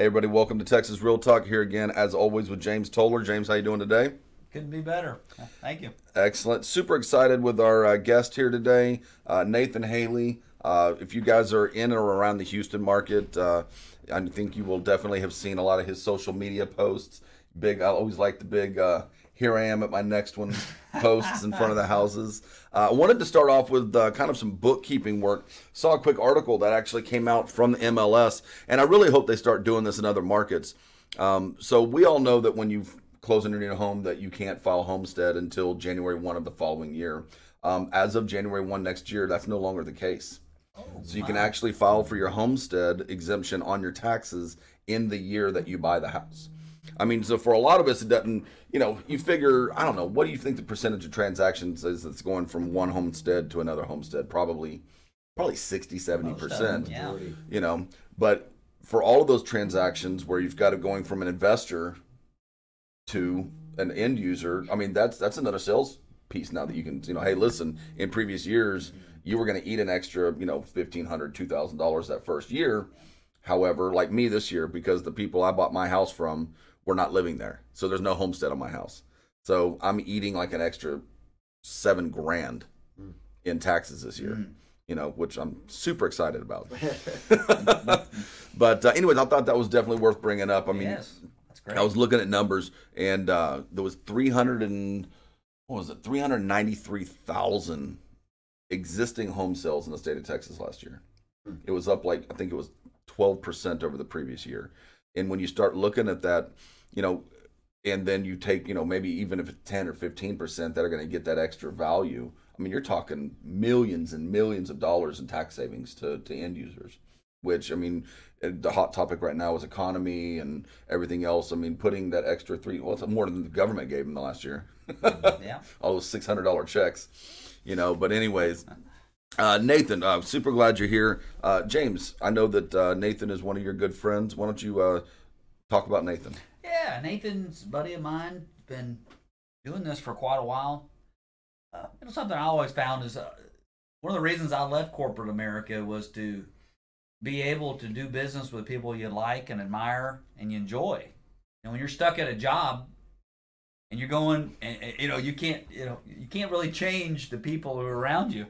Hey everybody, welcome to Texas Real Talk here again, as always with James Toller. James, how you doing today? Couldn't be better. Thank you. Excellent. Super excited with our uh, guest here today, uh, Nathan Haley. Uh, if you guys are in or around the Houston market, uh, I think you will definitely have seen a lot of his social media posts. Big, I always like the big. Here I am at my next one posts in front of the houses. Uh, I wanted to start off with uh, kind of some bookkeeping work. Saw a quick article that actually came out from the MLS, and I really hope they start doing this in other markets. Um, so we all know that when you close on your new home, that you can't file homestead until January one of the following year. Um, as of January one next year, that's no longer the case. So you can actually file for your homestead exemption on your taxes in the year that you buy the house. I mean, so for a lot of us, it doesn't, you know, you figure, I don't know, what do you think the percentage of transactions is that's going from one homestead to another homestead? Probably, probably 60, 70%, yeah. you know, but for all of those transactions where you've got it going from an investor to an end user, I mean, that's, that's another sales piece now that you can, you know, hey, listen, in previous years, you were going to eat an extra, you know, $1,500, $2,000 that first year. However, like me this year, because the people I bought my house from were not living there. So there's no homestead on my house. So I'm eating like an extra seven grand in taxes this year, you know, which I'm super excited about. but, uh, anyways, I thought that was definitely worth bringing up. I mean, yes, that's great. I was looking at numbers, and uh, there was 300 and what was it? 393,000 existing home sales in the state of Texas last year. It was up like I think it was 12% over the previous year. And when you start looking at that, you know, and then you take, you know, maybe even if it's 10 or 15% that are going to get that extra value. I mean, you're talking millions and millions of dollars in tax savings to, to end users, which, I mean, the hot topic right now is economy and everything else. I mean, putting that extra three, well, it's more than the government gave them the last year. yeah. All those $600 checks, you know, but anyways, uh, Nathan, uh, super glad you're here. Uh, James, I know that uh, Nathan is one of your good friends. Why don't you uh, talk about Nathan? Yeah, Nathan's buddy of mine. Been doing this for quite a while. Uh, you know, something I always found is uh, one of the reasons I left corporate America was to be able to do business with people you like and admire and you enjoy. And when you're stuck at a job and you're going, and, and, you know, you can't, you know, you can't really change the people who are around you.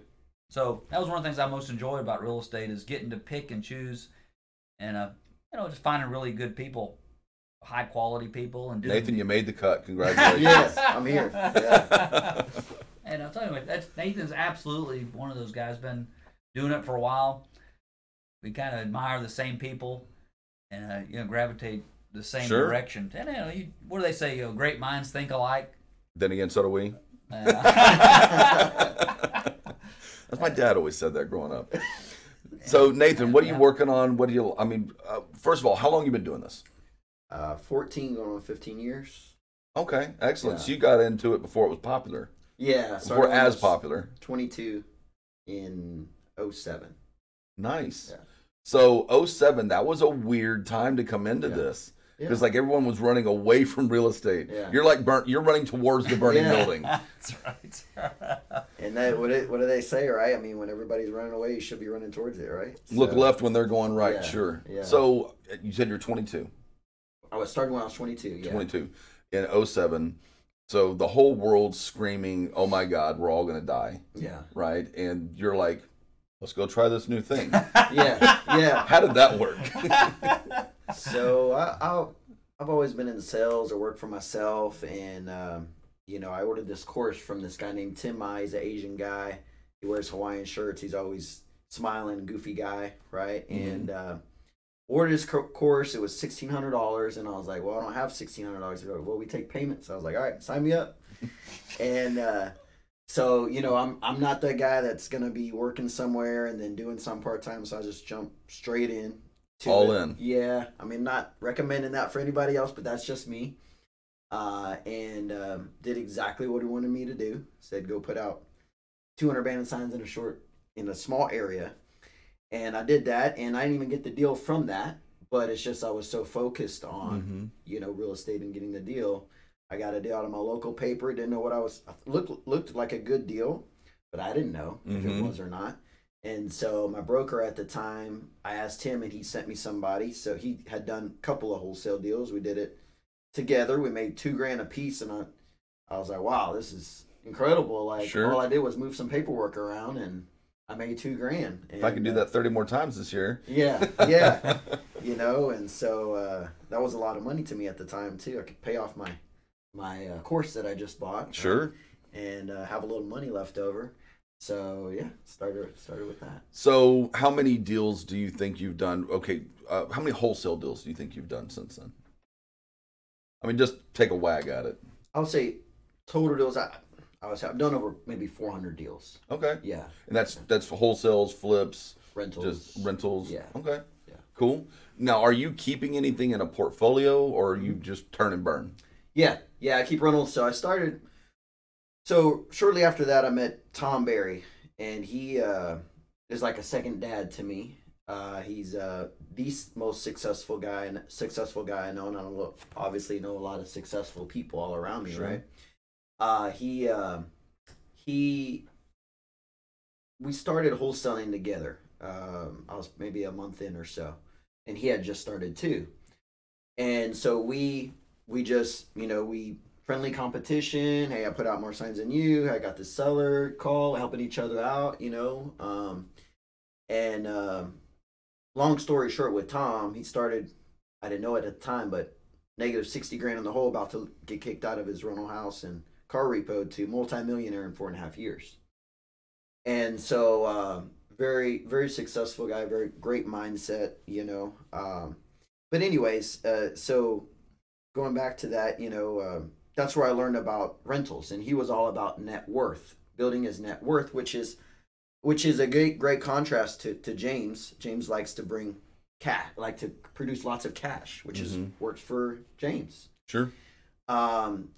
So that was one of the things I most enjoyed about real estate is getting to pick and choose, and uh, you know, just finding really good people, high quality people, and doing Nathan, you made the cut. Congratulations. Yes, I'm here. Yeah. And I'll tell you what, that's Nathan's absolutely one of those guys. Been doing it for a while. We kind of admire the same people, and uh, you know, gravitate the same Sure. direction. And you know, you, what do they say? You know, great minds think alike. then again, so do we. Uh, That's my dad always said that growing up. So Nathan, what are you working on? What do you? I mean, uh, first of all, how long you been doing this? Uh, 14 going on 15 years. Okay, excellent. Yeah. So you got into it before it was popular, Yeah. before started when I as was popular. 22 in 07. Nice. Yeah. So 07, that was a weird time to come into Yeah. this. Yeah. Because like everyone was running away from real estate. Yeah. You're like burnt you're running towards the burning Yeah. building. that's right. And that what, it, what do they say, right? I mean, when everybody's running away, you should be running towards it, right? Look left when they're going right, Yeah, sure. yeah. So uh, you said you're 22, I was starting when I was 22. Yeah. 22 in 07. So the whole world's screaming, "Oh my god, we're all going to die." Yeah. Right? And you're like, "Let's go try this new thing." Yeah. Yeah. How did that work? so I, I I've always been in sales or worked for myself, and um, you know I ordered this course from this guy named Tim Mai. He's an Asian guy. He wears Hawaiian shirts. He's always smiling, goofy guy, right? Mhm. And uh, ordered his course. It was sixteen hundred dollars, and I was like, "Well, I don't have sixteen hundred dollars." Well, we take payments. So I was like, "All right, sign me up." and uh, so you know, I'm I'm not that guy that's gonna be working somewhere and then doing some part time. So I just jump straight in. to All it. in. Yeah, I mean, not recommending that for anybody else, but that's just me. Uh, and um, did exactly what he wanted me to do. Said go put out 200 banner signs in a short in a small area, and I did that, and I didn't even get the deal from that. But it's just I was so focused on Mhm. you know real estate and getting the deal. I got a deal out of my local paper. Didn't know what I was looked looked like a good deal, but I didn't know if it Mhm. was or not. And so my broker at the time, I asked him, and he sent me somebody. So he had done a couple of wholesale deals. We did it together. We made two grand a piece, and I, I was like, wow, this is incredible. Like Sure. all I did was move some paperwork around, and I made two grand. If I could do uh, that 30 more times this year. yeah, yeah, you know, and so uh, that was a lot of money to me at the time too. I could pay off my my uh, course that I just bought, Sure. and uh, have a little money left over. So yeah, started started with that. So, how many deals do you think you've done? Okay, uh, how many wholesale deals do you think you've done since then? I mean, just take a wag at it. I would say total deals. I I was I've done over maybe 400 deals. Okay, Yeah, and that's that's for wholesales, flips, rentals. just rentals. Yeah. Okay. Yeah. Cool. Now, are you keeping anything in a portfolio, or are you just turn and burn? Yeah, yeah, I keep rentals. So I started. So shortly after that, I met Tom Barry, and he uh, is like a second dad to me. Uh, he's uh, the most successful guy and successful guy I know, and I don't lo- obviously know a lot of successful people all around me, Sure. right? Uh, he uh, he we started wholesaling together. Um, I was maybe a month in or so, and he had just started too. And so we we just you know we friendly competition. Hey, I put out more signs than you. I got the seller call, helping each other out. You know, um, and um, long story short, with Tom, he started. I didn't know it at the time, but negative sixty grand in the hole, about to get kicked out of his rental house and car repo to multimillionaire in four and a half years. And so, um, very very successful guy, very great mindset. You know. Um, but anyways, uh, so going back to that, you know, um, that's where I learned about rentals, and he was all about net worth, building his net worth, which is, which is a great great contrast to to James. James likes to bring cash, like to produce lots of cash, which is Mhm. works for James. Sure. Um,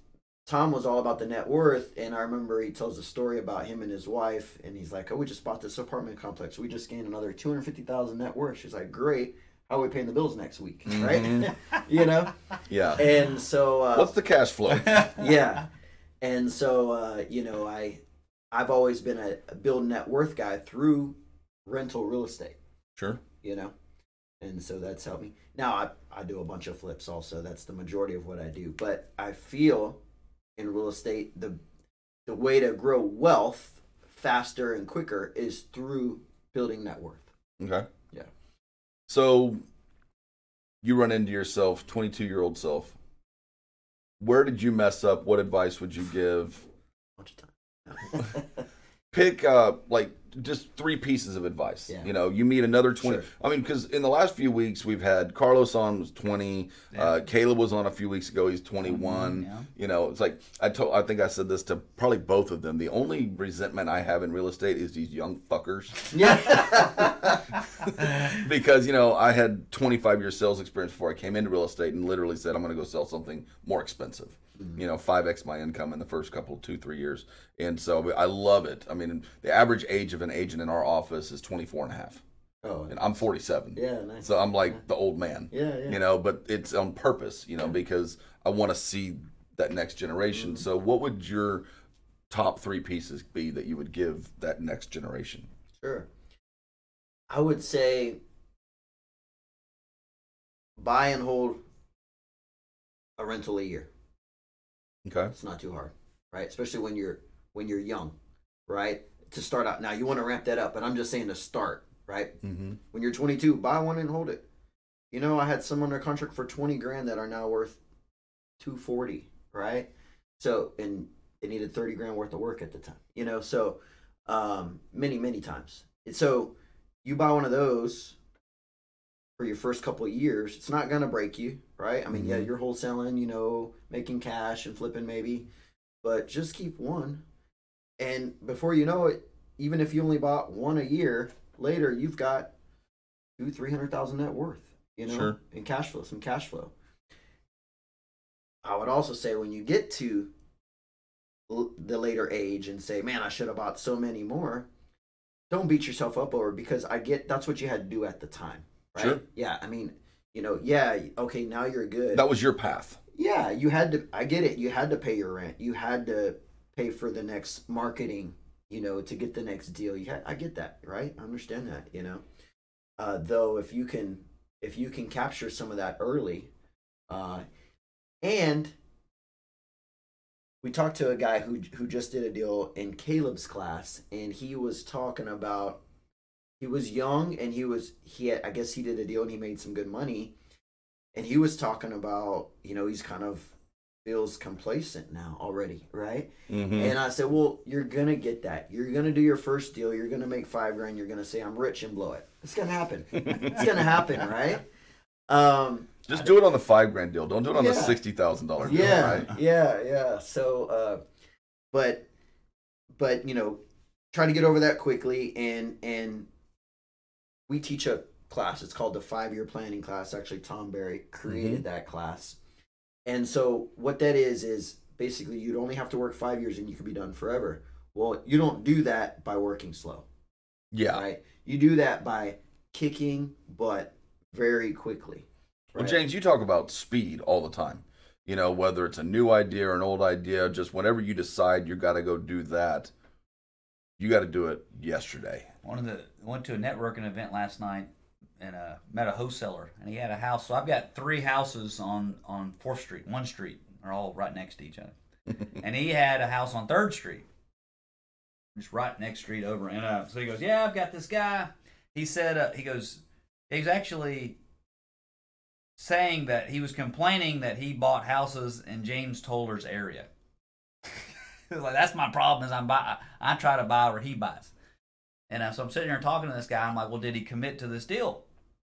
Tom was all about the net worth, and I remember he tells a story about him and his wife, and he's like, "Oh, we just bought this apartment complex. We just gained another two hundred fifty thousand net worth." She's like, "Great." How are we paying the bills next week? Right? Mhm. you know? Yeah. And so uh, What's the cash flow? yeah and so uh, you know i i've always been a, a build net worth guy through rental real estate Sure. you know and so that's helped me now i, I do a bunch of flips also that's the majority of what i do but i feel in real estate the the way to grow wealth faster and quicker is through building net worth Okay. Yeah. So you run into yourself, 22 year old self. Where did you mess up? What advice would you give? bunch of time Pick uh like just three pieces of advice. Yeah. You know, you meet another 20. Sure. I mean, because in the last few weeks, we've had Carlos on was 20. Uh, Caleb was on a few weeks ago. He's 21. Yeah. You know, it's like I told. I think I said this to probably both of them. The only resentment I have in real estate is these young fuckers. yeah because you know I had 25 years sales experience before I came into real estate and literally said I'm going to go sell something more expensive. Mm-hmm. You know, five x my income in the first couple two three years, and so I love it. I mean, the average age of an agent in our office is 24 and a half, oh and I'm 47. yeah nice So I'm like the old man. yeah yeah You know, but it's on purpose. You know, because I want to see that next generation. Mm-hmm. So, what would your top three pieces be that you would give that next generation? Sure. I would say buy and hold a rental a year. Okay. It's not too hard, right? Especially when you're when you're young, right? To start out. Now you want to ramp that up, but I'm just saying to start, right? Mm-hmm. When you're 22, buy one and hold it. You know, I had some under contract for 20 grand that are now worth 240, right? So, and it needed 30 grand worth of work at the time, you know, so um, many, many times. And so you buy one of those for your first couple of years, it's not to break you, right? I mean, yeah, Mhm. you're wholesaling, you know, making cash and flipping maybe, but just keep one. And before you know it, even if you only bought one a year, later you've got two, three hundred thousand net worth, you know, Sure. in cash flow, some cash flow. I would also say when you get to the later age and say, man, I should have bought so many more, don't beat yourself up over because I get that's what you had to do at the time, right? Sure. Yeah, I mean, you know, yeah, okay, now you're good. That was your path. Yeah, you had to. I get it. You had to pay your rent. You had to pay for the next marketing you know, to get the next deal. You ha- I get that, right? I understand that, you know. Uh, though, if you can, if you can capture some of that early, uh, and we talked to a guy who who just did a deal in Caleb's class, and he was talking about he was young and he was he had, I guess he did a deal and he made some good money, and he was talking about you know he's kind of feels complacent now already, right? Mm-hmm. And I said, well, you're gonna get that. You're gonna do your first deal. You're gonna make five grand. You're gonna say I'm rich and blow it. It's gonna happen. it's gonna happen, right? Um, Just do it on the five grand deal. Don't do it on the sixty thousand dollar deal. yeah, Right? yeah, yeah. So, uh, but, but you know, try to get over that quickly, and and we teach a class. It's called the five year planning class. Actually, Tom Barry created Mm-hmm. that class, and so what that is is basically you'd only have to work five years and you could be done forever. Well, you don't do that by working slow, Yeah. right? You do that by kicking butt very quickly. Well. James, you talk about speed all the time. You know, whether it's a new idea or an old idea, just whenever you decide you got to go do that, you got to do it yesterday. One of the went to a networking event last night and uh, met a wholesaler, and he had a house. So I've got three houses on on Fourth Street, one street, they're all right next to each other, and he had a house on Third Street, just right next street over. And uh, so he goes, "Yeah, I've got this guy." He said, uh, "He goes, he's actually." Saying that he was complaining that he bought houses in James Toller's area. Like, that's my problem. Is I'm buy, I try to buy where he buys. And uh, so I'm sitting here talking to this guy. I'm like, well, did he commit to this deal?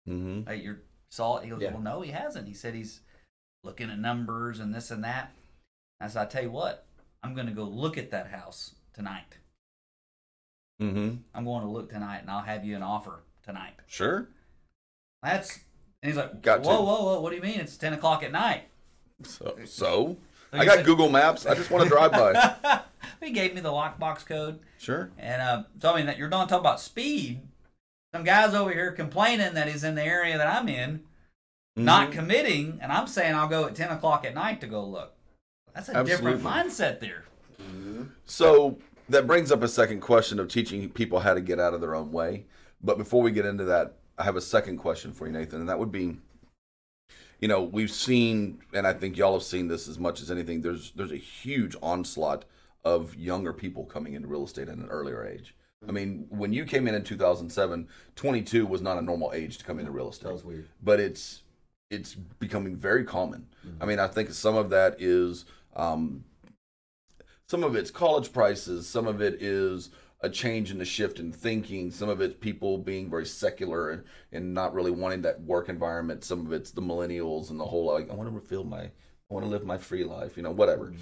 Mm-hmm. Hey, you saw it? He goes, Yeah. well, no, he hasn't. He said he's looking at numbers and this and that. I said, I tell you what, I'm going to go look at that house tonight. Mm-hmm. I'm going to look tonight, and I'll have you an offer tonight. Sure. That's and he's like, Got whoa, to. whoa, whoa, what do you mean? It's ten o'clock at night. So, so So I got said- Google Maps. I just want to drive by. he gave me the lockbox code. Sure. And uh, so I mean that you're not talking about speed. Some guys over here complaining that he's in the area that I'm in, not Mhm. committing, and I'm saying I'll go at ten o'clock at night to go look. That's a different mindset there. So that brings up a second question of teaching people how to get out of their own way. But before we get into that, I have a second question for you, Nathan, and that would be you know, we've seen and I think y'all have seen this as much as anything, there's there's a huge onslaught of younger people coming into real estate at an earlier age. I mean, when you came in in 2007, 22 was not a normal age to come into real estate That was weird. but it's it's becoming very common. I mean, I think some of that is um, some of it's college prices, some of it is a change in the shift in thinking, some of it's people being very secular and, and not really wanting that work environment. Some of it's the millennials and the whole like I want to feel my I want to live my free life, you know, whatever,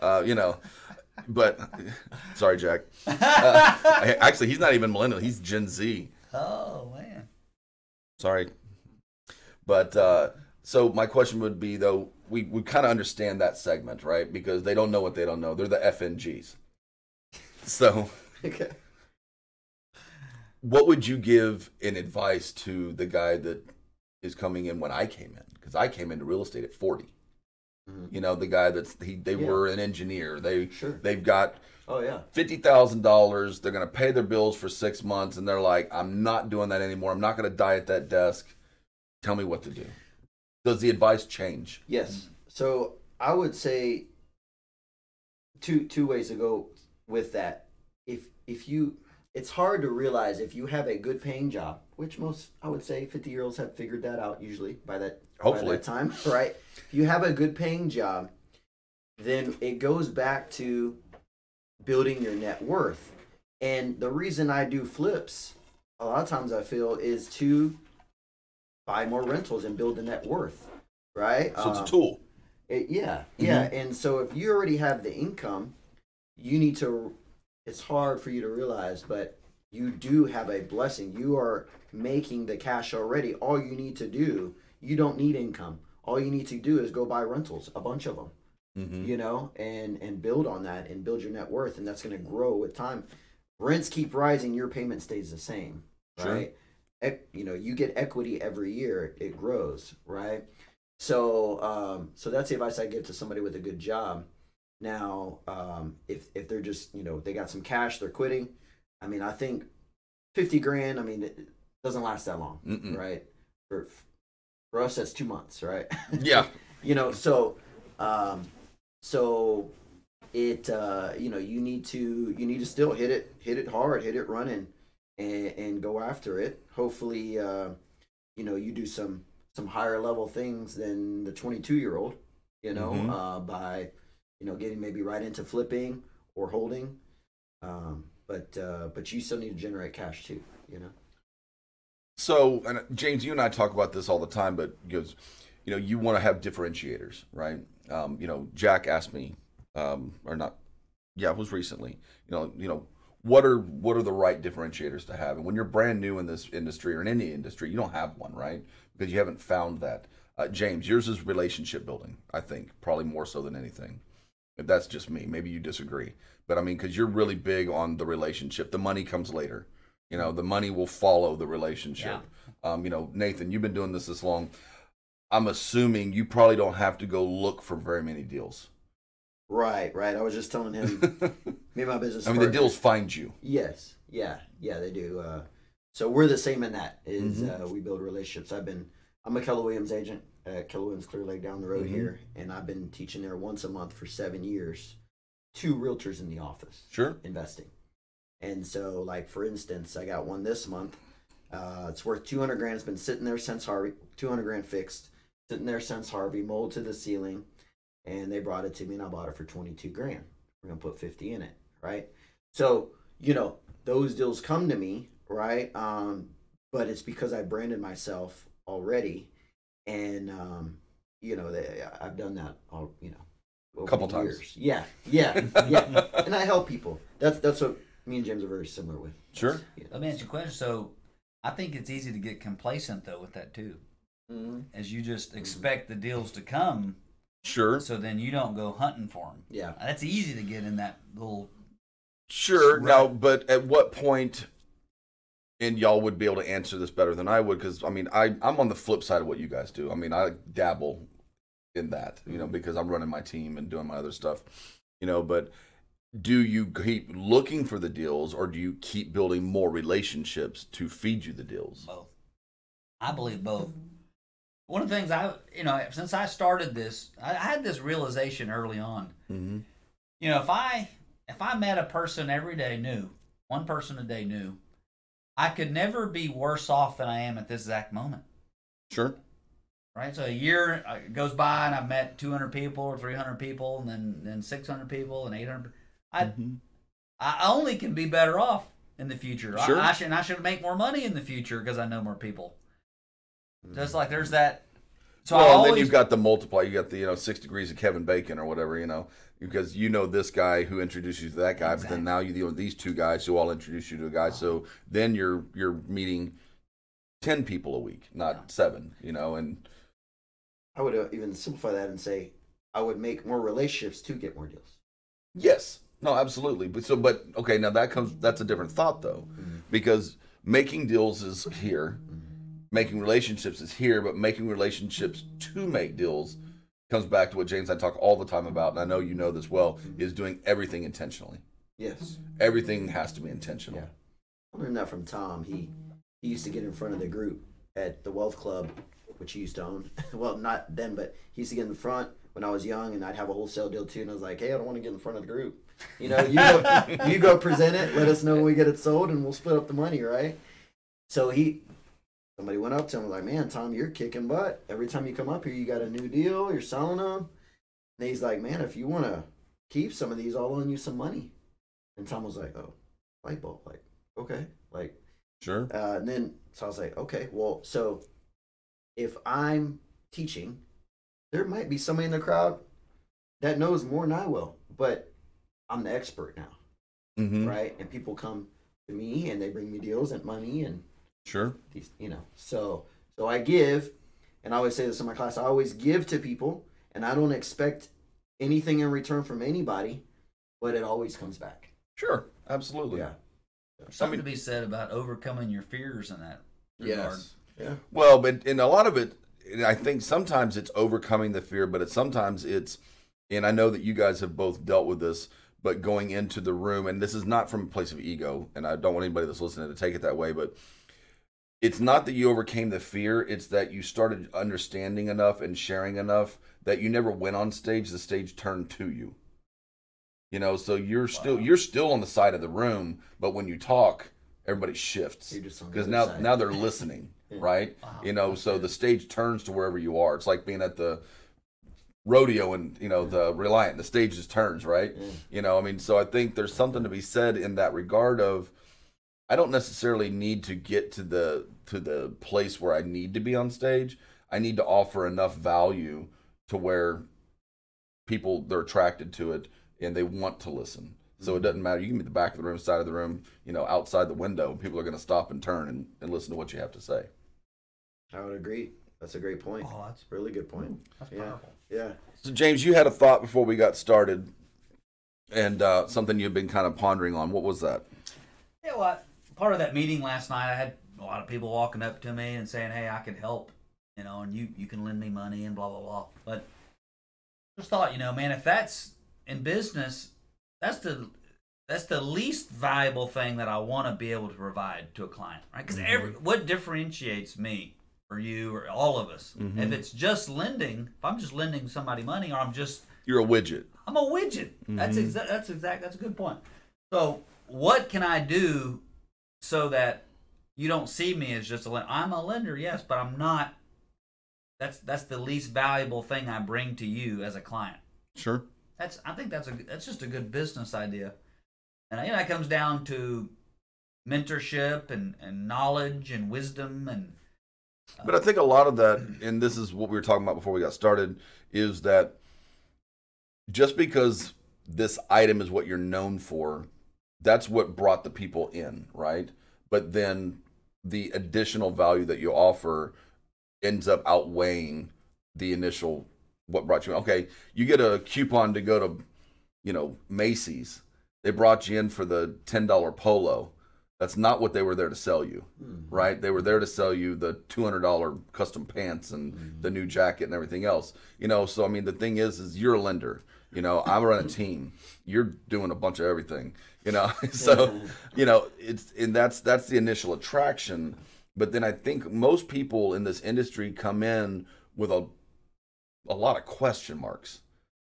uh, you know. But sorry, Jack. Uh, actually, he's not even millennial; he's Gen Z. Oh man. Sorry. But uh, so my question would be though, we, we kind of understand that segment, right? Because they don't know what they don't know. They're the FNGs. So Okay. what would you give in advice to the guy that is coming in when I came in? Because I came into real estate at 40. Mhm. You know, the guy that's he they Yeah. were an engineer. They Sure. they've got Oh yeah. fifty thousand dollars. They're gonna pay their bills for six months, and they're like, "I'm not doing that anymore. I'm not gonna die at that desk. Tell me what to do." Does the advice change? Yes. So I would say two two ways to go with that. If if you it's hard to realize if you have a good paying job, which most I would say 50 year olds have figured that out usually by that by Hopefully. that time, right? If you have a good paying job, then it goes back to building your net worth. And the reason I do flips a lot of times I feel is to buy more rentals and build the net worth, right? So it's Um, a tool. it- yeah, yeah. And so if you already have the income, you need to. It's hard for you to realize, but you do have a blessing. You are making the cash already. All you need to do, you don't need income. All you need to do is go buy rentals, a bunch of them, Mm-hmm. you know, and and build on that and build your net worth, and that's going to grow with time. Rents keep rising, your payment stays the same, Sure. right? Ec- you know, you get equity every year, it grows, right? So, um, so that's the advice I give to somebody with a good job. Now, um, if if they're just you know they got some cash, they're quitting. I mean, I think fifty grand. I mean, it doesn't last that long, Mm-mm. right? For for us, that's two months, right? Yeah. you know, so um, so it uh, you know you need to you need to still hit it hit it hard, hit it running, and and go after it. Hopefully, uh, you know you do some some higher level things than the 22 year old. You know, Mhm. uh, by you know getting maybe right into flipping or holding. Um, but uh, but you still need to generate cash too. You know. So, and uh, James, you and I talk about this all the time, but because you know you want to have differentiators, right? Um, you know, Jack asked me, um, or not, yeah, it was recently. You know, you know, what are what are the right differentiators to have? And when you're brand new in this industry or in any industry, you don't have one, right? Because you haven't found that. Uh, James, yours is relationship building. I think probably more so than anything. If that's just me, maybe you disagree, but I mean, because you're really big on the relationship. The money comes later. You know, the money will follow the relationship. Um, you know, Nathan, you've been doing this this long. I'm assuming you probably don't have to go look for very many deals. Right, right. I was just telling him, me and my business. I mean, the deals find you. Yes, yeah, yeah, they do. Uh, so we're the same in that. Is Mhm. uh, we build relationships. I've been I'm a Keller Williams agent at Keller Clear Lake down the road Mhm. here, and I've been teaching there once a month for seven years. Two realtors in the office Sure. investing, and so like for instance, I got one this month. Uh, it's worth 200 grand. It's been sitting there since Harvey. 200 grand fixed, sitting there since Harvey, mold to the ceiling, and they brought it to me, and I bought it for 22 grand. We're gonna put 50 in it, right? So you know those deals come to me, right? Um, but it's because I branded myself already, and um, you know they, I've done that all you know. over Couple times. years. Yeah, yeah, yeah. and I help people. That's that's what me and James are very similar with. Sure. Yeah. Let me ask you a question. So, I think it's easy to get complacent though with that too, Mhm. as you just expect the deals to come, Sure. so then you don't go hunting for them. Yeah. That's easy to get in that little. Sure. Right. Now, but at what point, and y'all would be able to answer this better than I would, because I mean, I I'm on the flip side of what you guys do. I mean, I dabble in that, you know, because I'm running my team and doing my other stuff, you know. But do you keep looking for the deals, or do you keep building more relationships to feed you the deals? Both. I believe both. One of the things I, you know, since I started this, I, I had this realization early on. Mm-hmm. You know, if I if I met a person every day new, one person a day new, I could never be worse off than I am at this exact moment. Sure. Right. So a year uh, goes by and I've met 200 people or 300 people, and then then 600 people and 800. I Mm-hmm. I only can be better off in the future. I- Sure. I, should and I should make more money in the future because I know more people. Mm-hmm. Just like there's that. So well, I and then you've got the multiply. You got the you know six degrees of Kevin Bacon or whatever you know because you know this guy who introduced you to that guy, but then now you know these two guys who all introduce you to a guy. So then you're you're meeting ten people a week, not Yeah. seven. You know, and I would uh, even simplify that and say I would make more relationships to get more deals. yes, no, absolutely. But so, but okay, now that comes that's a different thought though, because making deals is here, making relationships is here, but making relationships to make deals comes back to what James and I talk all the time about, and I know you know this well, is doing everything intentionally. Yes. Everything has to be intentional. Yeah. I learned that from Tom. He he used to get in front of the group at the Wealth Club, which he used to own. well, not then, but he used to get in the front when I was young, and I'd have a wholesale deal too. And I was like, hey, I don't want to get in front of the group. You know, you go, you go present it. Let us know when we get it sold, and we'll split up the money, right? So he, somebody went up to him and was like, man, Tom, you're kicking butt. Every time you come up here, you got a new deal. You're selling them. And he's like, man, if you want to keep some of these, I'll loan you some money. And Tom was like, oh, light bulb, like, okay, like, Sure. uh, and then so I was like, okay, well, so if I'm teaching, there might be somebody in the crowd that knows more than I will, but I'm the expert now, Mm-hmm. right? And people come to me and they bring me deals and money and Sure. these, you know, so so I give, and I always say this in my class. I always give to people, and I don't expect anything in return from anybody, but it always comes back. Sure. Absolutely. Yeah. There's something to be said about overcoming your fears in that regard. Yes. Yeah. Well, but in a lot of it, and I think sometimes it's overcoming the fear, but it's sometimes it's and I know that you guys have both dealt with this, but going into the room, and this is not from a place of ego, and I don't want anybody that's listening to take it that way, but it's not that you overcame the fear, it's that you started understanding enough and sharing enough that you never went on stage, the stage turned to you. You know, so you're still you're still on the side of the room, but when you talk, everybody shifts You're just on the because now side. now they're listening, right? Wow. You know, so the stage turns to wherever you are. It's like being at the rodeo and you know the Reliant. The stage just turns, right? Yeah. You know, I mean, so I think there's something to be said in that regard of I don't necessarily need to get to the to the place where I need to be on stage. I need to offer enough value to where people they're attracted to it and they want to listen. So it doesn't matter. You can be at the back of the room, side of the room, you know, outside the window. People are going to stop and turn and, and listen to what you have to say. I would agree. That's a great point. Oh, that's a Really good point. that's Yeah. powerful. Yeah. So James, you had a thought before we got started, and uh, something you've been kind of pondering on. What was that? Yeah, well, part of that meeting last night, I had a lot of people walking up to me and saying, "Hey, I could help," you know, and you you can lend me money and blah blah blah. But just thought, you know, man, if that's in business, that's the that's the least valuable thing that I want to be able to provide to a client, right? Because every mm-hmm. what differentiates me or you or all of us, if mm-hmm. it's just lending, if I'm just lending somebody money, or I'm just You're a widget. I'm a widget. That's mm-hmm. exact. That's exact. That's a good point. So, what can I do so that you don't see me as just a lender? I'm a lender, yes, but I'm not. That's that's the least valuable thing I bring to you as a client. Sure. That's I think that's a that's just a good business idea, and you know it comes down to mentorship and and knowledge and wisdom and uh, But I think a lot of that, and this is what we were talking about before we got started, is that just because this item is what you're known for, that's what brought the people in, right? But then the additional value that you offer ends up outweighing the initial what brought you in. Okay, you get a coupon to go to, you know, Macy's. They brought you in for the ten dollar polo. That's not what they were there to sell you hmm. right? They were there to sell you the two hundred dollar custom pants and hmm. the new jacket and everything else. You know, so I mean, the thing is, is you're a lender. You know, I'm run a team. You're doing a bunch of everything. You know, so you know it's and that's that's the initial attraction. But then I think most people in this industry come in with a a lot of question marks.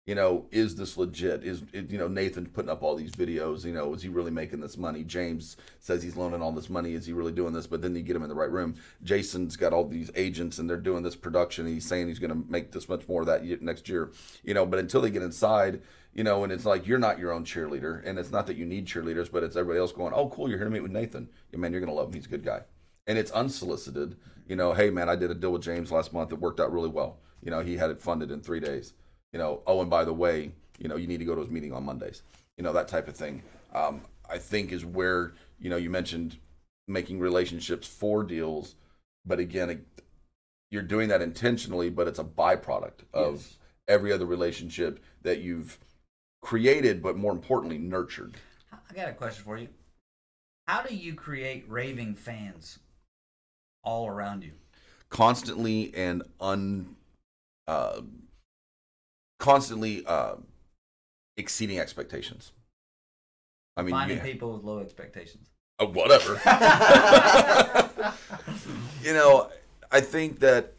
You know, is this legit? Is you know Nathan putting up all these videos? You know, is he really making this money? James says he's loaning all this money. Is he really doing this? But then you get him in the right room. Jason's got all these agents and they're doing this production. He's saying he's going to make this much more that year, next year. You know, but until they get inside, you know, and it's like you're not your own cheerleader, and it's not that you need cheerleaders, but it's everybody else going, "Oh, cool, you're here to meet with Nathan. Yeah, man, you're going to love him. He's a good guy." And it's unsolicited. You know, hey man, I did a deal with James last month. It worked out really well. You know, he had it funded in three days you know, oh, and by the way, you know, you need to go to his meeting on Mondays, you know, that type of thing. Um, I think is where, you know, you mentioned making relationships for deals, but again, you're doing that intentionally, but it's a byproduct of Yes. every other relationship that you've created, but more importantly, nurtured. I got a question for you. How do you create raving fans all around you? Constantly and un, uh, constantly uh, exceeding expectations. I mean, Finding you- people with low expectations. Uh, whatever. you know, I think that,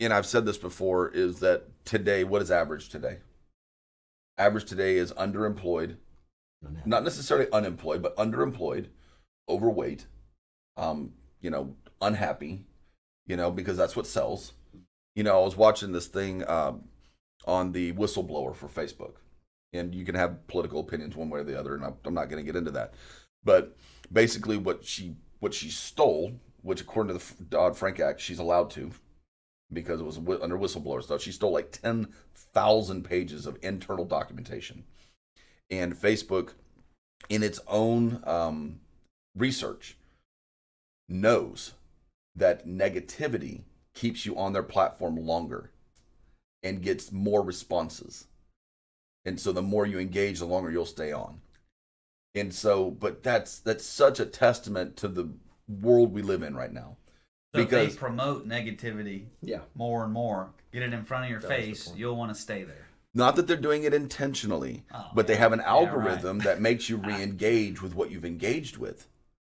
and I've said this before, is that today, what is average today? Average today is underemployed, not necessarily unemployed, but underemployed, overweight, um, you know, unhappy, you know, because that's what sells. You know, I was watching this thing um, on the whistleblower for Facebook, and you can have political opinions one way or the other, and I'm, not going to get into that. But basically, what she what she stole, which according to the Dodd Frank Act, she's allowed to, because it was under whistleblower stuff. She stole like ten thousand pages of internal documentation, and Facebook, in its own um, research, knows that negativity keeps you on their platform longer and gets more responses. And so the more you engage, the longer you'll stay on. And so, but that's that's such a testament to the world we live in right now. So Because- they promote negativity Yeah. more and more, get it in front of your That face, you'll want to stay there. Not that they're doing it intentionally, Oh, but they have an yeah, right. algorithm that makes you re-engage with what you've engaged with,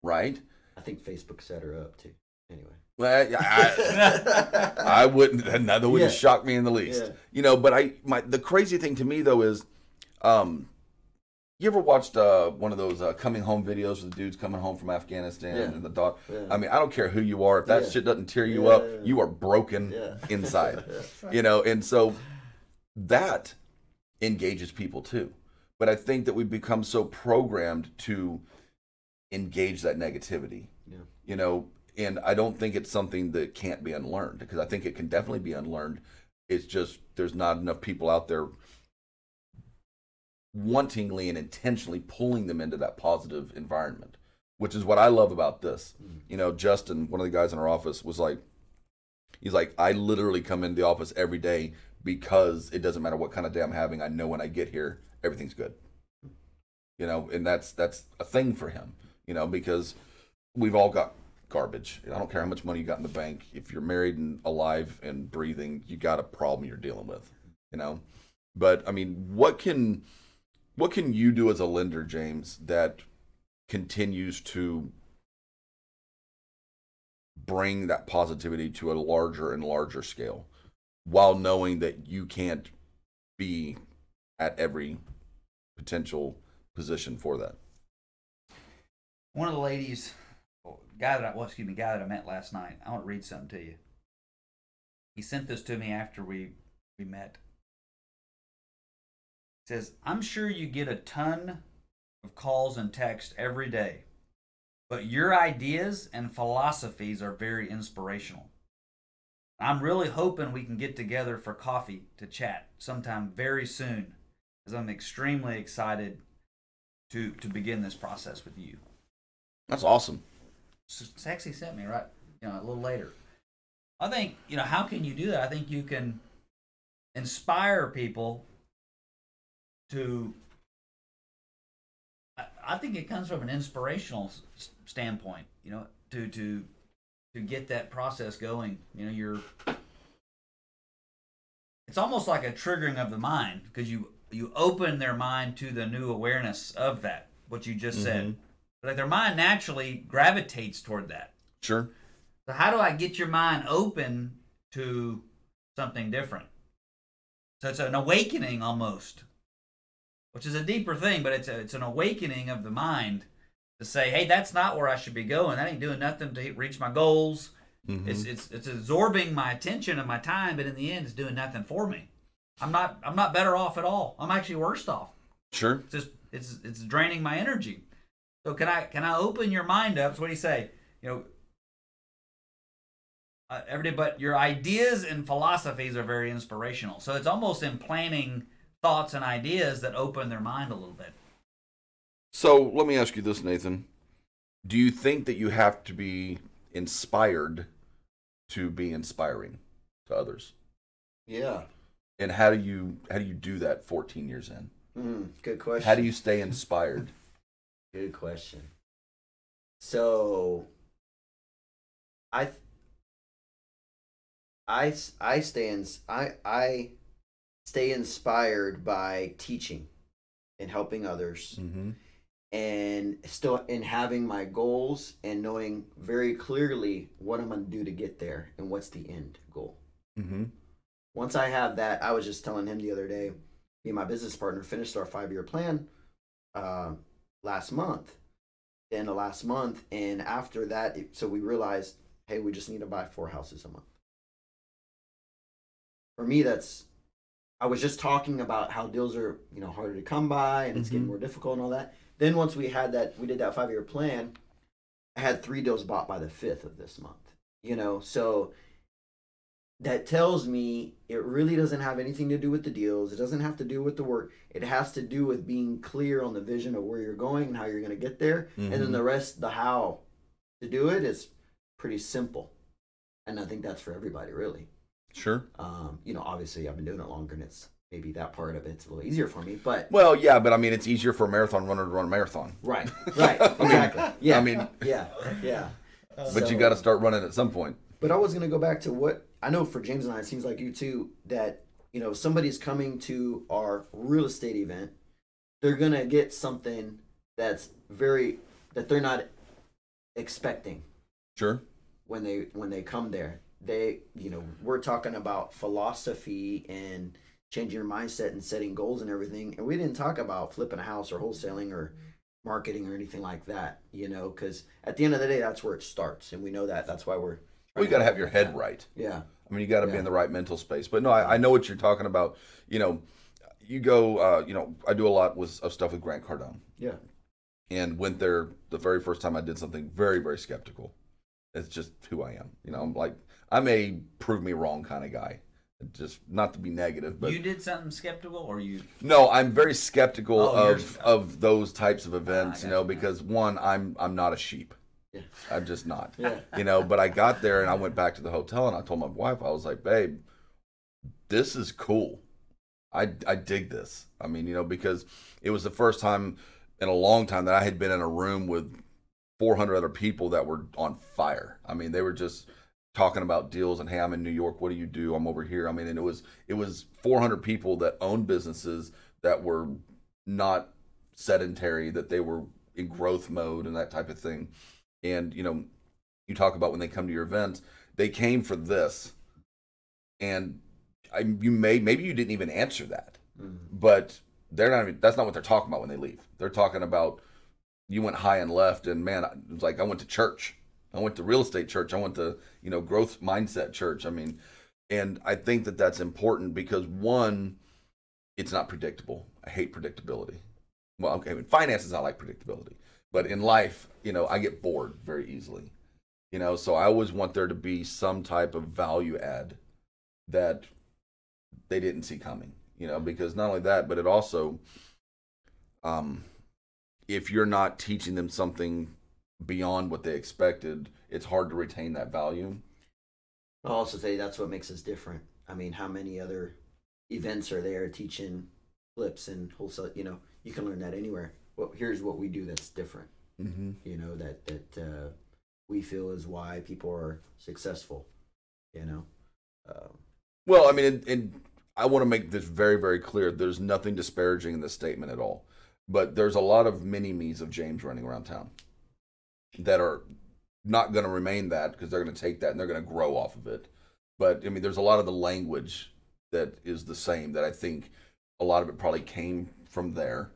right? I think Facebook set her up too. Anyway. Well, I, I wouldn't. That wouldn't Yeah. shock me in the least. Yeah. You know, but I my the crazy thing to me though is, um, you ever watched uh one of those uh, coming home videos with the dudes coming home from Afghanistan Yeah. and the dog? Yeah. I mean, I don't care who you are. If that Yeah. shit doesn't tear you up, you are broken inside. you know, and so that engages people too. But I think that we've become so programmed to engage that negativity. Yeah. You know, and I don't think it's something that can't be unlearned because I think it can definitely be unlearned. It's just there's not enough people out there wantingly and intentionally pulling them into that positive environment, which is what I love about this. Mm-hmm. You know, Justin, one of the guys in our office, was like, he's like, I literally come into the office every day because it doesn't matter what kind of day I'm having. I know when I get here, everything's good. You know, and that's that's a thing for him. You know, because we've all got garbage. I don't care how much money you got in the bank. If you're married and alive and breathing, you got a problem you're dealing with. You know, but I mean, what can what can you do as a lender, James, that continues to bring that positivity to a larger and larger scale while knowing that you can't be at every potential position for that? One of the ladies, guy that I, well, excuse me, guy that I met last night. I want to read something to you. He sent this to me after we we met. Says, "I'm sure you get a ton of calls and texts every day, but your ideas and philosophies are very inspirational. I'm really hoping we can get together for coffee to chat sometime very soon, as I'm extremely excited to to begin this process with you." That's awesome. Sexy sent me right, you know, a little later. I think you know how can you do that? I think you can inspire people to. I, I think it comes from an inspirational s- standpoint, you know, to to to get that process going. You know, you're. It's almost like a triggering of the mind because you you open their mind to the new awareness of that what you just said. Mm-hmm. Like their mind naturally gravitates toward that. Sure. So how do I get your mind open to something different? So it's an awakening almost, which is a deeper thing, but it's a, it's an awakening of the mind to say, hey, that's not where I should be going. That ain't doing nothing to reach my goals. Mhm. It's it's it's absorbing my attention and my time, but in the end, it's doing nothing for me. I'm not I'm not better off at all. I'm actually worse off. Sure. It's just it's it's draining my energy. So can I can I open your mind up? So what do you say? You know, uh, every day, but your ideas and philosophies are very inspirational. So it's almost implanting thoughts and ideas that open their mind a little bit. So let me ask you this, Nathan. Do you think that you have to be inspired to be inspiring to others? Yeah. And how do you how do you do that 14 years in? Mm, good question. How do you stay inspired? Good question. So, I, I, I stay in, I, I stay inspired by teaching and helping others mm-hmm. and still in having my goals and knowing very clearly what I'm going to do to get there and what's the end goal. Mm-hmm. Once I have that, I was just telling him the other day, me and my business partner finished our five year plan uh, last month, then the last month. And after that, it, so we realized, hey, we just need to buy four houses a month. For me, that's, I was just talking about how deals are, you know, harder to come by and it's getting Mhm. more difficult and all that. Then once we had that, we did that five year plan, I had three deals bought by the fifth of this month, you know, so that tells me it really doesn't have anything to do with the deals. It doesn't have to do with the work. It has to do with being clear on the vision of where you're going and how you're going to get there. And then Mhm. the rest, the how to do it is pretty simple. And I think that's for everybody, really. Sure. Um, you know, obviously, I've been doing it longer and it's maybe that part of it's a little easier for me. But, Well, yeah, but I mean, it's easier for a marathon runner to run a marathon. right, right, exactly. Yeah. I mean, yeah, yeah. but So- you got to start running at some point. But I was gonna go back to what I know for James and I. It seems like you too that you know, if somebody's coming to our real estate event, they're gonna get something that's very that they're not expecting Sure. when they when they come there. They, you know, we're talking about philosophy and changing your mindset and setting goals and everything. And we didn't talk about flipping a house or wholesaling or marketing or anything like that, you know, because at the end of the day, that's where it starts, and we know that. That's why we're. Well, you got to have your head right. Yeah. I mean, you got to be in the right mental space. But no, I, I know what you're talking about. You know, you go. Uh, you know, I do a lot with of stuff with Grant Cardone, Yeah. and went there the very first time I did something very, very skeptical. It's just who I am. You know, I'm like I'm a prove me wrong kind of guy. Just not to be negative, but you did something skeptical, or you? no, I'm very skeptical Oh, of of those types of events. I you know, you. because one, I'm I'm not a sheep. Yeah. I'm just not. Yeah. You know, but I got there and I went back to the hotel and I told my wife, I was like, babe, this is cool. I, I dig this. I mean, you know, because it was the first time in a long time that I had been in a room with 400 other people that were on fire. I mean, they were just talking about deals and hey, I'm in New York. What do you do? I'm over here. I mean, and it was it was 400 people that owned businesses that were not sedentary, that they were in growth mode and that type of thing. And you know, you talk about when they come to your events, they came for this, and I, you may maybe you didn't even answer that, Mhm. but they're not. Even, that's not what they're talking about when they leave. They're talking about you went high and left, and man, it was like I went to church. I went to real estate church. I went to you know growth mindset church. I mean, and I think that that's important because one, it's not predictable. I hate predictability. Well, okay, in finances I like predictability, but in life, you know, I get bored very easily. You know, so I always want there to be some type of value add that they didn't see coming. You know, because not only that, but it also, um, if you're not teaching them something beyond what they expected, it's hard to retain that value. I'll also say that's what makes us different. I mean, how many other events are there teaching flips and wholesale? You know, you can learn that anywhere. Well, here's what we do that's different. Mm-hmm. You know that that uh, we feel is why people are successful. You know, um, Well, I mean, and, and I want to make this very, very clear. There's nothing disparaging in this statement at all. But there's a lot of mini me's of James running around town that are not going to remain that because they're going to take that and they're going to grow off of it. But I mean, there's a lot of the language that is the same that I think a lot of it probably came from there.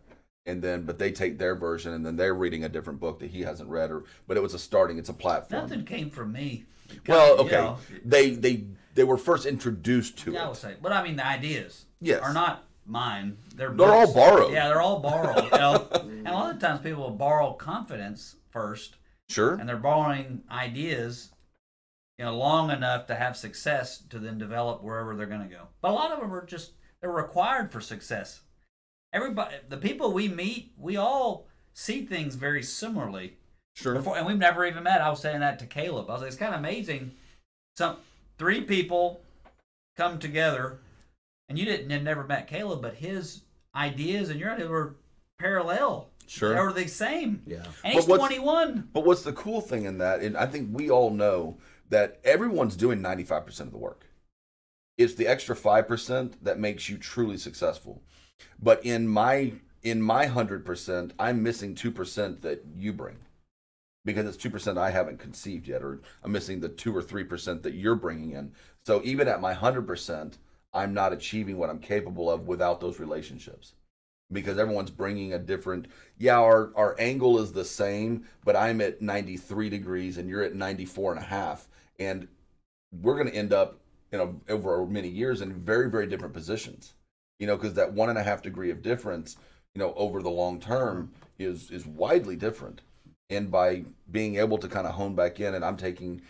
And then, but they take their version and then they're reading a different book that he hasn't read, or but it was a starting, it's a platform. Nothing came from me. Well, You okay, know, they they they were first introduced to yeah, I would say, but I mean, the ideas Yes. are not mine. They're They're all borrowed. Yeah, they're all borrowed. you know? and a lot of times people will borrow confidence first, Sure. and they're borrowing ideas, you know, long enough to have success to then develop wherever they're going to go. But a lot of them are just they're required for success. Everybody, the people we meet, we all see things very similarly. Sure. Before, and we've never even met. I was saying that to Caleb. I was like, it's kind of amazing. Some three people come together, and you didn't had never met Caleb, but his ideas and your ideas were parallel. Sure. They were the same. yeah. And he's But 21. But what's the cool thing in that, and I think we all know that everyone's doing 95% of the work. It's the extra 5% that makes you truly successful. But in my in my 100%, I'm missing 2% that you bring. Because it's 2% I haven't conceived yet or I'm missing the 2 or 3% that you're bringing in. So even at my 100%, I'm not achieving what I'm capable of without those relationships. because everyone's bringing a different yeah our, our angle is the same but i'm at 93 degrees and you're at 94 and a half and we're going to end up you know over many years in very very different positions you know because that one and a half degree of difference you know over the long term is is widely different and by being able to kind of hone back in and i'm taking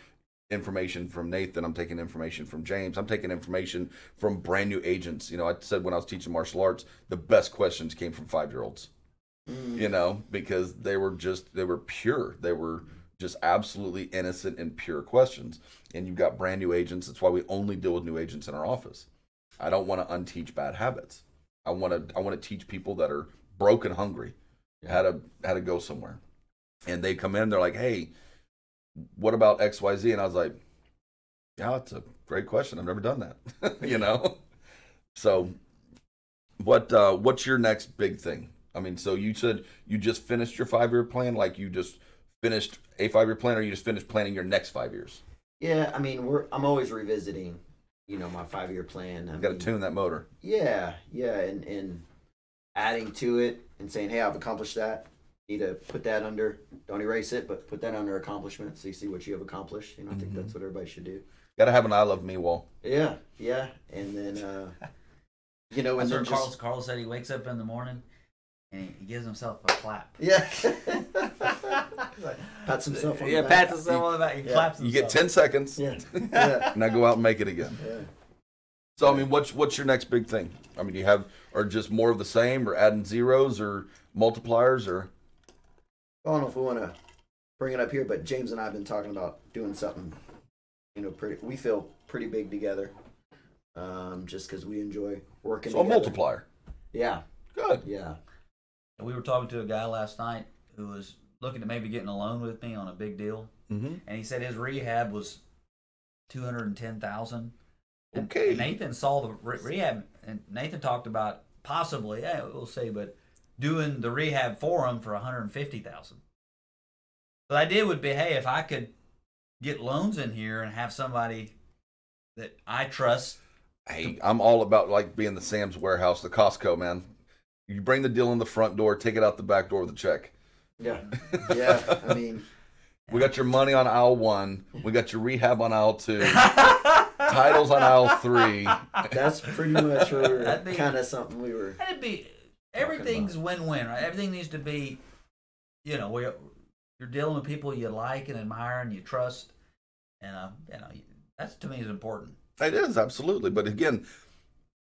information from Nathan. I'm taking information from James. I'm taking information from brand new agents. You know, I said when I was teaching martial arts, the best questions came from five year olds. You mm. know, because they were just they were pure. They were just absolutely innocent and pure questions. And you've got brand new agents. That's why we only deal with new agents in our office. I don't want to unteach bad habits. I want to I want to teach people that are broke and hungry how to how to go somewhere. And they come in, they're like, "Hey, what about XYZ? And I was like, yeah, that's a great question. I've never done that. you know? So, what uh, what's your next big thing? I mean, so you said you just finished your five year plan, like you just finished a five year plan, or you just finished planning your next five years? Yeah, I mean, we're I'm always revisiting, you know, my five year plan. I You got to tune that motor. Yeah, yeah, and and adding to it and saying, hey, I've accomplished that. Need to put that under. Don't erase it, but put that under accomplishment so you see what you have accomplished. You know, I think Mhm. that's what everybody should do. Got to have an I love me wall. Yeah, yeah, and then uh, you know, and That's then what just Carl, Carl said he wakes up in the morning and he gives himself a clap. yeah, pats himself on yeah, the back. pats himself on the back. He Yeah. claps You get ten seconds, Yeah, yeah, now go out and make it again. yeah. So I mean, what's what's your next big thing? I mean, do you have or just more of the same, or adding zeros or multipliers, or I don't know if we want to bring it up here, but James and I have been talking about doing something. You know, pretty. We feel pretty big together, um, just because we enjoy working. so a multiplier? Yeah, Good. yeah. And we were talking to a guy last night who was looking at maybe getting a loan with me on a big deal, Mm-hmm. and he said his rehab was two hundred and ten thousand. Okay. Nathan saw the re- rehab, and Nathan talked about possibly, yeah, we'll see, but doing the rehab for him for one hundred and fifty thousand. The idea would be, hey, if I could get loans in here and have somebody that I trust Hey, I'm all about like being the Sam's warehouse, the Costco man. You bring the deal in the front door, take it out the back door with a check. Yeah, yeah. I mean, We got your money on aisle one. We got your rehab on aisle two. Titles on aisle three. that's pretty much where That'd kind of something we were. That'd be everything's win-win, right? Everything needs to be, you know, where you're dealing with people you like and admire and you trust, and uh, you know, that's to me is important. It is absolutely, but again,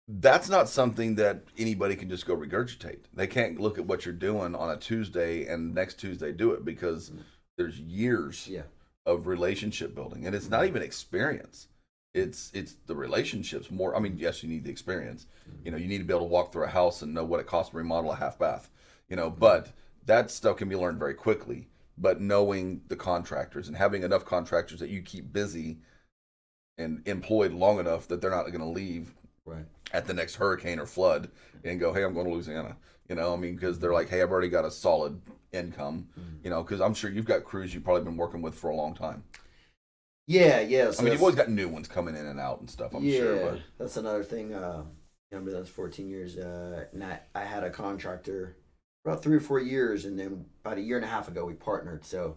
that's not something that anybody can just go regurgitate. They can't look at what you're doing on a Tuesday and next Tuesday do it because mm-hmm. there's years Yeah, of relationship building, and it's not mm-hmm. even experience. It's it's the relationships more. I mean, yes, you need the experience. Mm-hmm. You know, you need to be able to walk through a house and know what it costs to remodel a half bath. You know, but that stuff can be learned very quickly. But knowing the contractors and having enough contractors that you keep busy and employed long enough that they're not going to leave right. at the next hurricane or flood and go, hey, I'm going to Louisiana. You know, I mean, because they're like, hey, I've already got a solid income. You know, because I'm sure you've got crews you've probably been working with for a long time. Yeah, yeah. So I mean, you've always got new ones coming in and out and stuff. I'm yeah, sure, but that's another thing. Uh, I've been doing this 14 years. Uh, and I, I had a contractor about three or four years, and then about a year and a half ago we partnered. So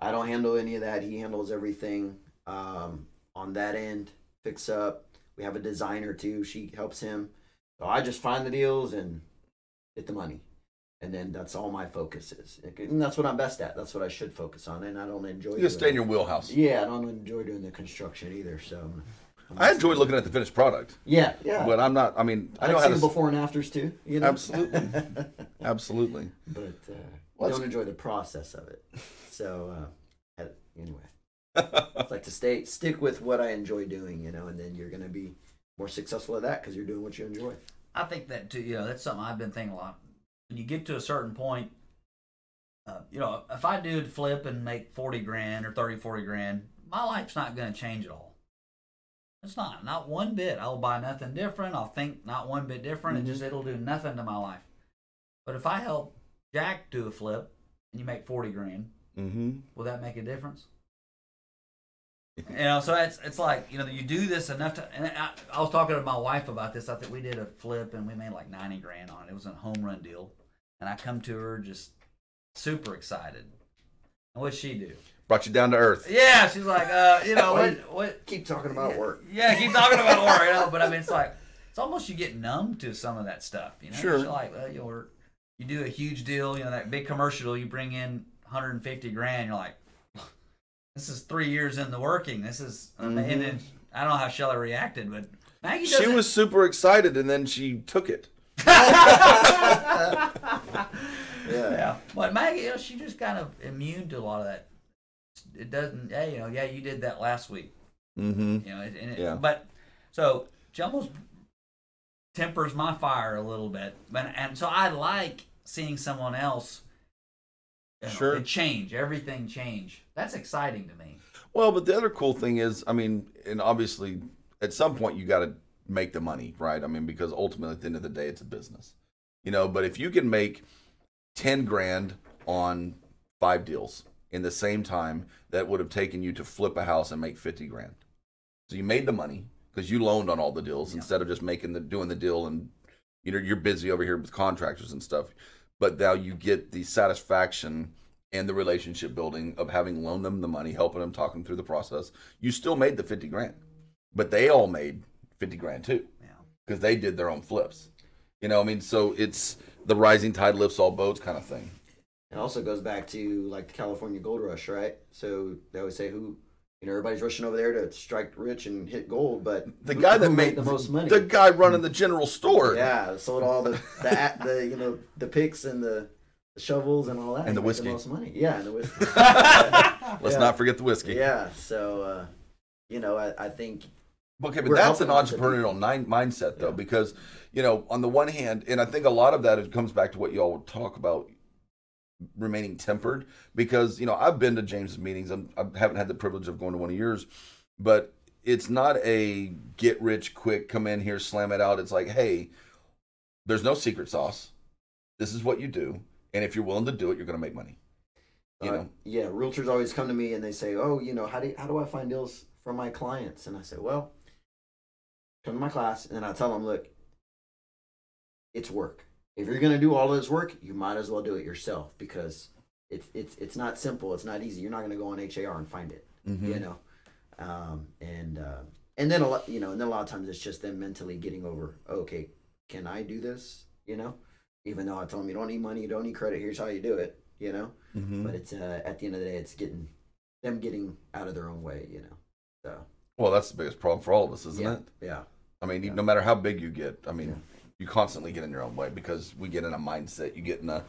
I don't handle any of that. He handles everything um, on that end. Fix up. We have a designer too. She helps him. So I just find the deals and get the money, and then that's all my focus is. And that's what I'm best at. That's what I should focus on. And I don't enjoy. you just stay in your wheelhouse. Yeah, I don't enjoy doing the construction either. So I'm- I enjoy looking at the finished product, Yeah, yeah. but I'm not. I mean, I I know how seeing to. before and afters too. You know, Absolutely. Absolutely. but uh, Well, don't enjoy the process of it. So uh, anyway, I like to stay stick with what I enjoy doing. You know, and then you're gonna be more successful at that because you're doing what you enjoy. I think that too. You know, that's something I've been thinking a lot. When you get to a certain point, uh, you know, if I do flip and make forty grand or 30, 40 grand, my life's not going to change at all. It's not, not one bit. I'll buy nothing different. I'll think not one bit different. It just it'll do nothing to my life. But if I help Jack do a flip and you make forty grand, mm-hmm. will that make a difference? You know, so it's it's like you know you do this enough to. And I, I was talking to my wife about this. I think we did a flip and we made like ninety grand on it. It was a home run deal, and I come to her just super excited. And what'd she do? Brought you down to earth. Yeah, she's like, uh, you know what? What? Keep talking about work. Yeah, keep talking about work. You know, but I mean, it's like it's almost you get numb to some of that stuff. You know, Sure. It's like well, you're you do a huge deal. You know, that big commercial. You bring in 150 grand. You're like, this is three years in the working. This is, and then I don't know how Shelly reacted, but Maggie She was super excited, and then she took it. Yeah. yeah, but Maggie, you know, she just kind of immune to a lot of that. It doesn't. Hey, you know, yeah, you did that last week. Mm-hmm. You know, and it, Yeah. but so almost tempers my fire a little bit, but and so I like seeing someone else. you know, Sure. change everything change. That's exciting to me. Well, but the other cool thing is, I mean, and obviously, at some point you got to make the money, right? I mean, because ultimately at the end of the day, it's a business, you know. But if you can make ten grand on five deals in the same time that would have taken you to flip a house and make fifty grand, so you made the money because you loaned on all the deals Yeah. instead of just making the doing the deal and you know you're busy over here with contractors and stuff. But now you get the satisfaction and the relationship building of having loaned them the money, helping them, talking through the process. You still made the fifty grand, but they all made fifty grand too Yeah. because they did their own flips. You know, I mean, so it's the rising tide lifts all boats kind of thing. It also goes back to like the California gold rush, right? So they always say who, you know, everybody's rushing over there to strike rich and hit gold, but The guy that who made the most money, the guy running the general store, yeah, sold all the the, the you know the picks and the shovels and all that, And the whiskey. most money, yeah, and the whiskey. Let's Yeah. not forget the whiskey. yeah, so uh, you know, I, I think Okay, but that's an helping lots of entrepreneurial nine, mindset, though, Yeah. because you know, on the one hand, and I think a lot of that it comes back to what y'all talk about remaining tempered. Because you know, I've been to James's meetings. I'm, I haven't had the privilege of going to one of yours, but it's not a get rich quick, come in here, slam it out. It's like, hey, there's no secret sauce. This is what you do, and if you're willing to do it, you're going to make money. You uh, know, yeah, realtors always come to me and they say, "Oh, you know, how do how do I find deals for my clients?" And I say, "Well, come to my class," and I tell them, "Look, it's work. If you're gonna do all of this work, you might as well do it yourself because it's it's it's not simple. It's not easy. You're not gonna go on HAR and find it, Mhm. you know." Um, and uh, and then a lot, you know, and then a lot of times it's just them mentally getting over. Okay, can I do this? You know, even though I tell them you don't need money, you don't need credit. Here's how you do it. You know Mhm. but it's uh, at the end of the day, it's getting them getting out of their own way, you know. So well, that's the biggest problem for all of us, isn't yeah, it? yeah, I mean, Yeah. no matter how big you get, I mean, Yeah. you constantly get in your own way because we get in a mindset. You get in a,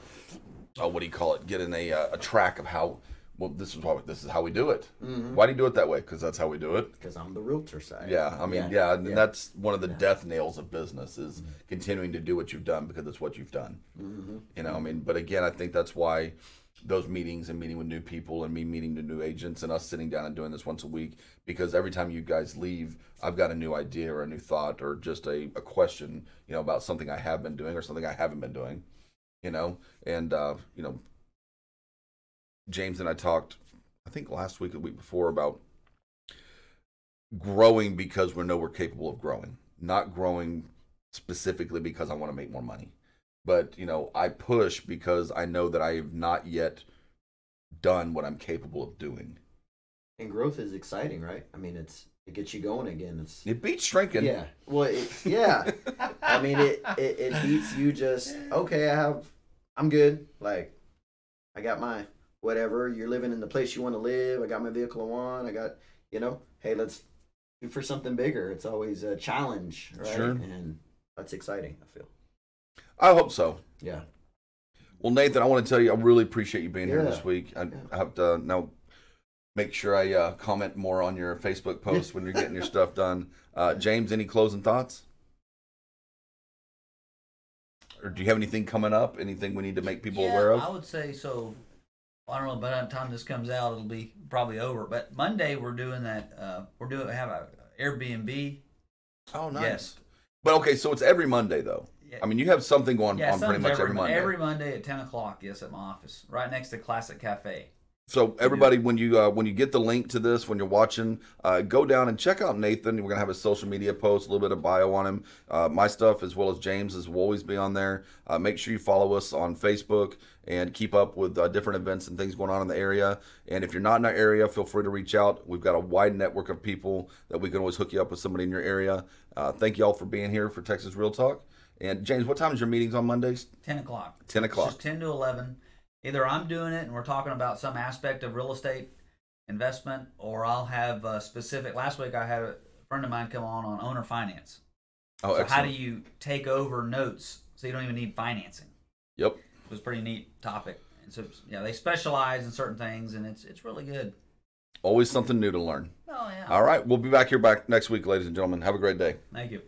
oh, what do you call it? Get in a uh, a track of how. Well, this is how this is how we do it. Mhm. Why do you do it that way? Because that's how we do it. because I'm the realtor side. Yeah, I mean, yeah, Yeah, and yeah. that's one of the Yeah. Mm-hmm. death nails of business is continuing to do what you've done because it's what you've done. hmm You know, I mean, but again, I think that's why those meetings and meeting with new people and me meeting the new agents and us sitting down and doing this once a week because every time you guys leave, I've got a new idea or a new thought or just a, a question, you know, about something I have been doing or something I haven't been doing, you know, and, uh, you know, James and I talked, I think last week, or the week before, about growing because we know we're capable of growing, not growing specifically because I want to make more money but you know i push because i know that i have not yet done what i'm capable of doing And growth is exciting, right? I mean, it's it gets you going again. It's it beats shrinking yeah, well, it, yeah. I mean, it, it it beats you just okay. I have, I'm good. Like, I got my whatever. You're living in the place you want to live. I got my vehicle I want. I got, you know, hey, let's do for something bigger. It's always a challenge, right? Sure. And that's exciting. I feel. i hope so Yeah. well nathan i want to tell you i really appreciate you being here this week i Yeah. have to now make sure i uh, comment more on your facebook posts when you're getting your stuff done uh, james any closing thoughts or do you have anything coming up anything we need to make people Yeah, aware of I would say so. I don't know. By the time this comes out, it'll be probably over. But Monday we're doing that. Uh, we're doing have a Airbnb. oh Yes. but okay so it's every monday though Yeah, i mean you have something going yeah, on pretty much every, every monday Every Monday at ten o'clock. Yes, at my office, right next to Classic Cafe. So everybody, when you uh, when you get the link to this, when you're watching, uh, go down and check out Nathan. We're gonna have a social media post, a little bit of bio on him. Uh, my stuff as well as James's will always be on there. Uh, make sure you follow us on Facebook and keep up with uh, different events and things going on in the area. And if you're not in our area, feel free to reach out. We've got a wide network of people that we can always hook you up with somebody in your area. Uh, thank you all for being here for Texas Real Talk. And James, what time is your meetings on Mondays? Ten o'clock. 10 It's o'clock. ten to eleven. Either I'm doing it and we're talking about some aspect of real estate investment, or I'll have a specific. Last week I had a friend of mine come on on owner finance. Oh, so how do you take over notes so you don't even need financing? Yep. It was a pretty neat topic. And so yeah, they specialize in certain things, and it's it's really good. Always something new to learn. Oh yeah. All right, we'll be back here back next week, ladies and gentlemen. Have a great day. Thank you.